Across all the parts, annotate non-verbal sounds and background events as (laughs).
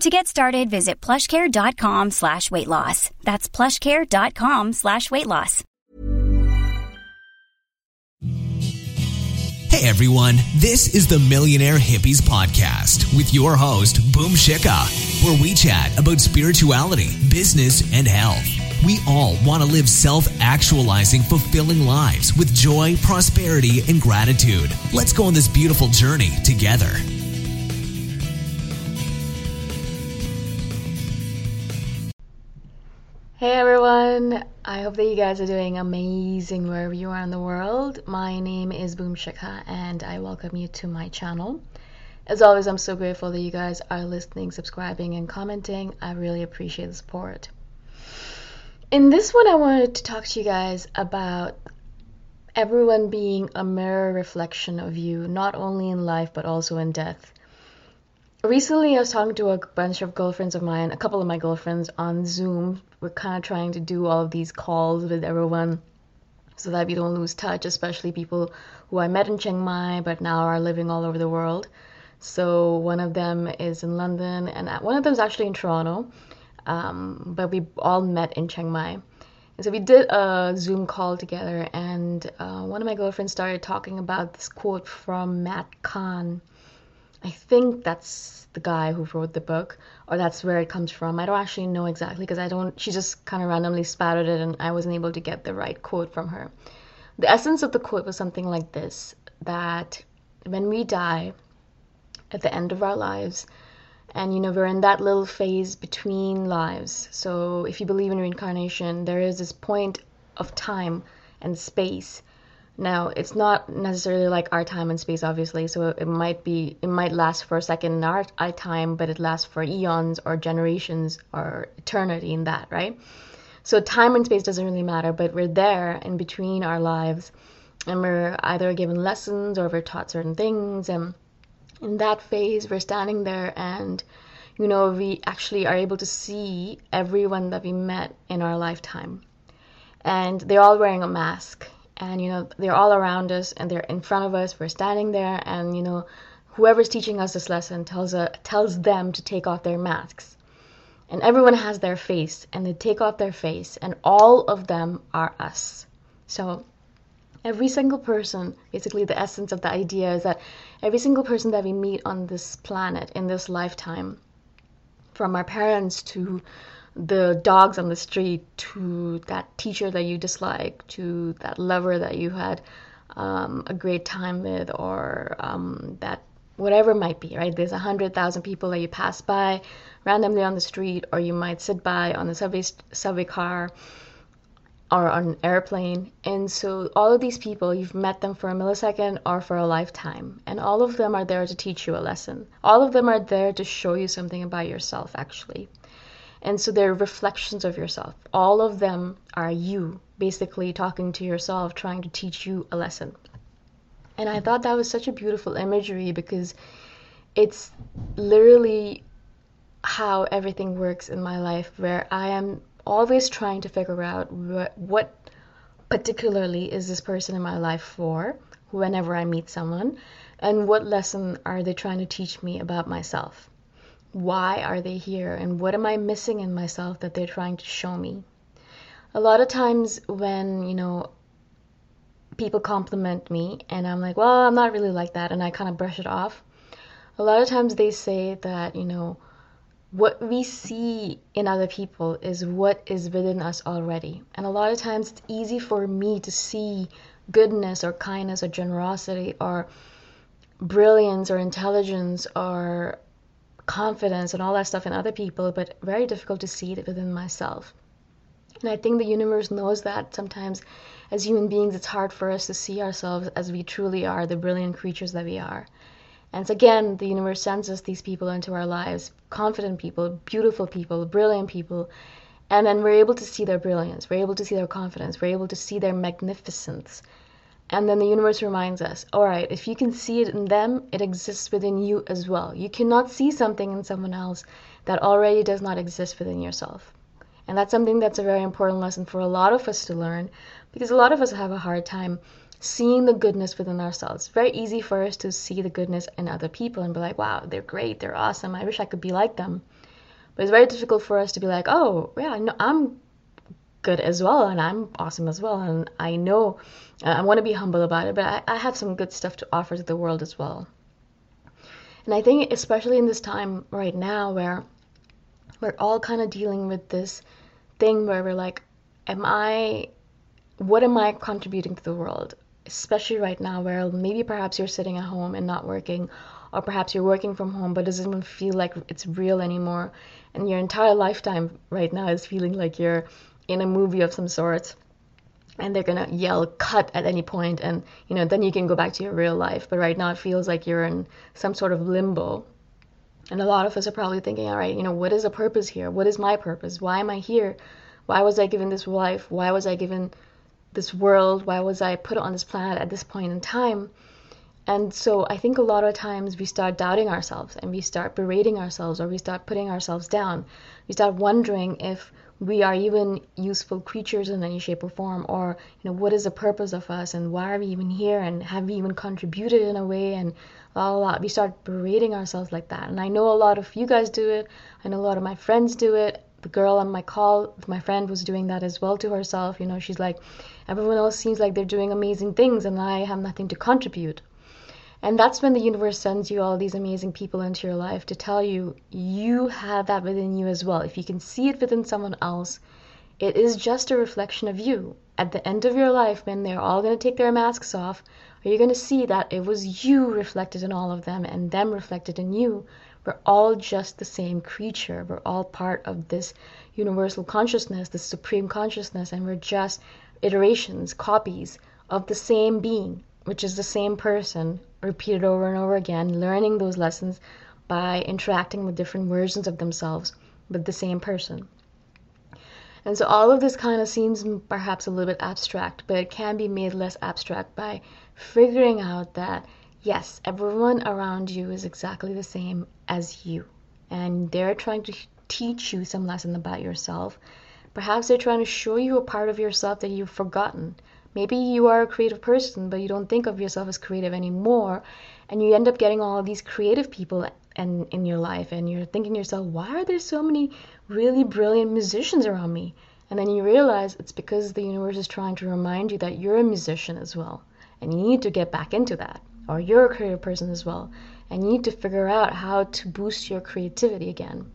To get started, visit plushcare.com slash weight loss. That's plushcare.com slash weight loss. Hey everyone, this is the Millionaire Hippies Podcast with your host, Boom Shikha, where we chat about spirituality, business, and health. We all want to live self actualizing, fulfilling lives with joy, prosperity, and gratitude. Let's go on this beautiful journey together. Hey everyone, I hope that you guys are doing amazing wherever you are in the world. My name is Boom Shikha and I welcome you to my channel. As always, I'm so grateful that you guys are listening, subscribing, and commenting. I really appreciate the support. In this one, I wanted to talk to you guys about everyone being a mirror reflection of you, not only in life but also in death. Recently, I was talking to a bunch of girlfriends of mine, a couple of my girlfriends on Zoom. We're kind of trying to do all of these calls with everyone so that we don't lose touch, especially people who I met in Chiang Mai but now are living all over the world. So one of them is in London, and one of them is actually in Toronto, um, but we all met in Chiang Mai. And so we did a Zoom call together, and uh, one of my girlfriends started talking about this quote from Matt Kahn. I think that's the guy who wrote the book, or that's where it comes from. I don't actually know exactly because I don't. She just kind of randomly spouted it, and I wasn't able to get the right quote from her. The essence of the quote was something like this: that when we die, at the end of our lives, and you know we're in that little phase between lives. So if you believe in reincarnation, there is this point of time and space now, it's not necessarily like our time and space, obviously. So it might be, it might last for a second in our, time, but it lasts for eons or generations or eternity in that, right? So time and space doesn't really matter, but we're there in between our lives, and we're either given lessons or we're taught certain things, and in that phase, we're standing there and you know, we actually are able to see everyone that we met in our lifetime. And they're all wearing a mask and you know they're all around us and they're in front of us. We're standing there and you know whoever's teaching us this lesson tells uh, tells them to take off their masks. And everyone has their face and they take off their face and all of them are us. So every single person basically the essence of the idea is that every single person that we meet on this planet in this lifetime from our parents to the dogs on the street to that teacher that you dislike to that lover that you had um, a great time with or um, that whatever it might be right? There's a hundred thousand people that you pass by randomly on the street or you might sit by on the subway subway car or on an airplane. And so all of these people you've met them for a millisecond or for a lifetime. And all of them are there to teach you a lesson. All of them are there to show you something about yourself actually and so they're reflections of yourself. All of them are you, basically talking to yourself, trying to teach you a lesson. And I thought that was such a beautiful imagery because it's literally how everything works in my life, where I am always trying to figure out what, what particularly is this person in my life for whenever I meet someone, and what lesson are they trying to teach me about myself why are they here and what am I missing in myself that they're trying to show me. a lot of times when, you know, people compliment me and I'm like, well, I'm not really like that, and I kind of brush it off. A lot of times they say that, you know, what we see in other people is what is within us already. And a lot of times it's easy for me to see goodness or kindness or generosity or brilliance or intelligence or confidence and all that stuff in other people, but very difficult to see it within myself. And I think the universe knows that sometimes as human beings, it's hard for us to see ourselves as we truly are, the brilliant creatures that we are. And so again, the universe sends us these people into our lives confident people, beautiful people, brilliant people. And then we're able to see their brilliance, we're able to see their confidence, we're able to see their magnificence. And then the universe reminds us all right, if you can see it in them, it exists within you as well. You cannot see something in someone else that already does not exist within yourself. And that's something that's a very important lesson for a lot of us to learn because a lot of us have a hard time seeing the goodness within ourselves. It's very easy for us to see the goodness in other people and be like, wow, they're great, they're awesome, I wish I could be like them. But it's very difficult for us to be like, oh, yeah, no, I'm good as well and I'm awesome as well. And I know uh, I want to be humble about it, but I, I have some good stuff to offer to the world as well. And I think, especially in this time right now where we're all kind of dealing with this thing where we're like, am I, what am I contributing to the world? Especially right now, where maybe perhaps you're sitting at home and not working, or perhaps you're working from home but doesn't even feel like it's real anymore, and your entire lifetime right now is feeling like you're in a movie of some sort and they're gonna yell cut at any point and you know then you can go back to your real life but right now it feels like you're in some sort of limbo and a lot of us are probably thinking, all right, you know, what is a purpose here? What is my purpose? Why am I here? Why was I given this life? Why was I given this world? Why was I put on this planet at this point in time? And so I think a lot of times we start doubting ourselves and we start berating ourselves or we start putting ourselves down. We start wondering if we are even useful creatures in any shape or form or you know what is the purpose of us and why are we even here and have we even contributed in a way and blah, blah. We start berating ourselves like that. And I know a lot of you guys do it. I know a lot of my friends do it. The girl on my call, my friend, was doing that as well to herself. You know, she's like, everyone else seems like they're doing amazing things and I have nothing to contribute. And that's when the universe sends you all these amazing people into your life to tell you you have that within you as well. If you can see it within someone else, it is just a reflection of you. At the end of your life, when they're all going to take their masks off, are you going to see that it was you reflected in all of them and them reflected in you? We're all just the same creature. We're all part of this universal consciousness, this supreme consciousness, and we're just iterations, copies of the same being, which is the same person, repeated over and over again, learning those lessons by interacting with different versions of themselves with the same person. And so all of this kind of seems perhaps a little bit abstract, but it can be made less abstract by figuring out that yes, everyone around you is exactly the same as you. And they're trying to teach you some lesson about yourself. Perhaps they're trying to show you a part of yourself that you've forgotten. Maybe you are a creative person, but you don't think of yourself as creative anymore. And you end up getting all these creative people in, in your life, and you're thinking to yourself, why are there so many really brilliant musicians around me? And then you realize it's because the universe is trying to remind you that you're a musician as well and you need to get back into that or you're a creative person as well and you need to figure out how to boost your creativity again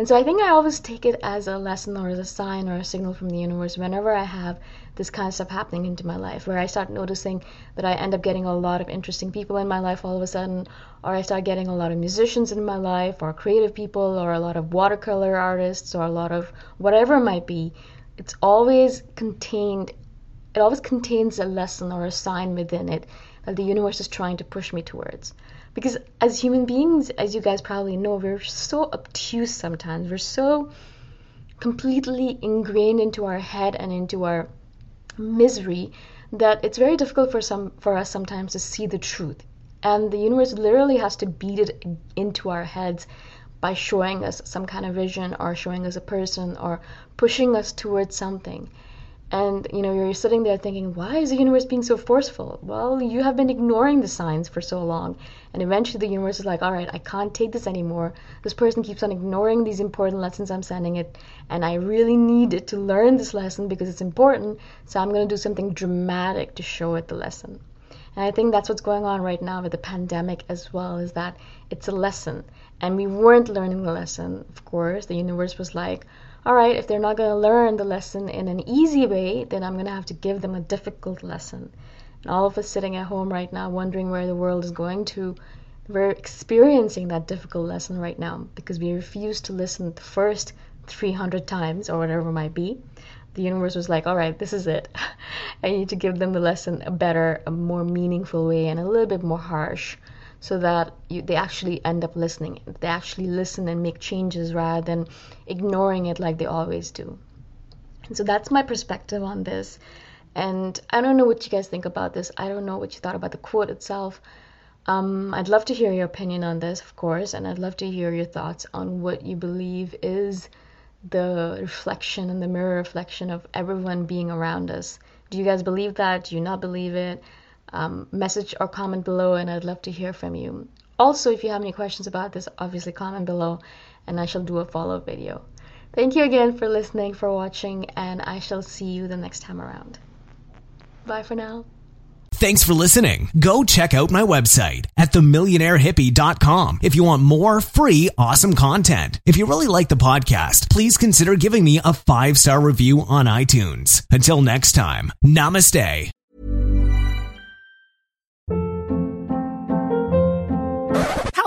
and so i think i always take it as a lesson or as a sign or a signal from the universe whenever i have this kind of stuff happening into my life where i start noticing that i end up getting a lot of interesting people in my life all of a sudden or i start getting a lot of musicians in my life or creative people or a lot of watercolor artists or a lot of whatever it might be it's always contained it always contains a lesson or a sign within it that the universe is trying to push me towards. Because as human beings, as you guys probably know, we're so obtuse sometimes. We're so completely ingrained into our head and into our misery that it's very difficult for some for us sometimes to see the truth. And the universe literally has to beat it into our heads by showing us some kind of vision or showing us a person or pushing us towards something. And you know, you're sitting there thinking, why is the universe being so forceful? Well, you have been ignoring the signs for so long. And eventually the universe is like, all right, I can't take this anymore. This person keeps on ignoring these important lessons I'm sending it. And I really need it to learn this lesson because it's important. So I'm going to do something dramatic to show it the lesson. And I think that's what's going on right now with the pandemic as well, is that it's a lesson. And we weren't learning the lesson, of course. The universe was like, all right, if they're not going to learn the lesson in an easy way, then I'm going to have to give them a difficult lesson. And all of us sitting at home right now wondering where the world is going to, we're experiencing that difficult lesson right now because we refuse to listen the first 300 times or whatever it might be. The universe was like, all right, this is it. (laughs) I need to give them the lesson a better, a more meaningful way, and a little bit more harsh so that you, they actually end up listening. They actually listen and make changes rather than ignoring it like they always do. And so that's my perspective on this. And I don't know what you guys think about this. I don't know what you thought about the quote itself. Um, I'd love to hear your opinion on this, of course, and I'd love to hear your thoughts on what you believe is the reflection and the mirror reflection of everyone being around us. Do you guys believe that? Do you not believe it? Um, message or comment below, and I'd love to hear from you. Also, if you have any questions about this, obviously comment below, and I shall do a follow-up video. Thank you again for listening, for watching, and I shall see you the next time around. Bye for now. Thanks for listening. Go check out my website at themillionairehippie.com if you want more free, awesome content. If you really like the podcast, please consider giving me a five star review on iTunes. Until next time, namaste.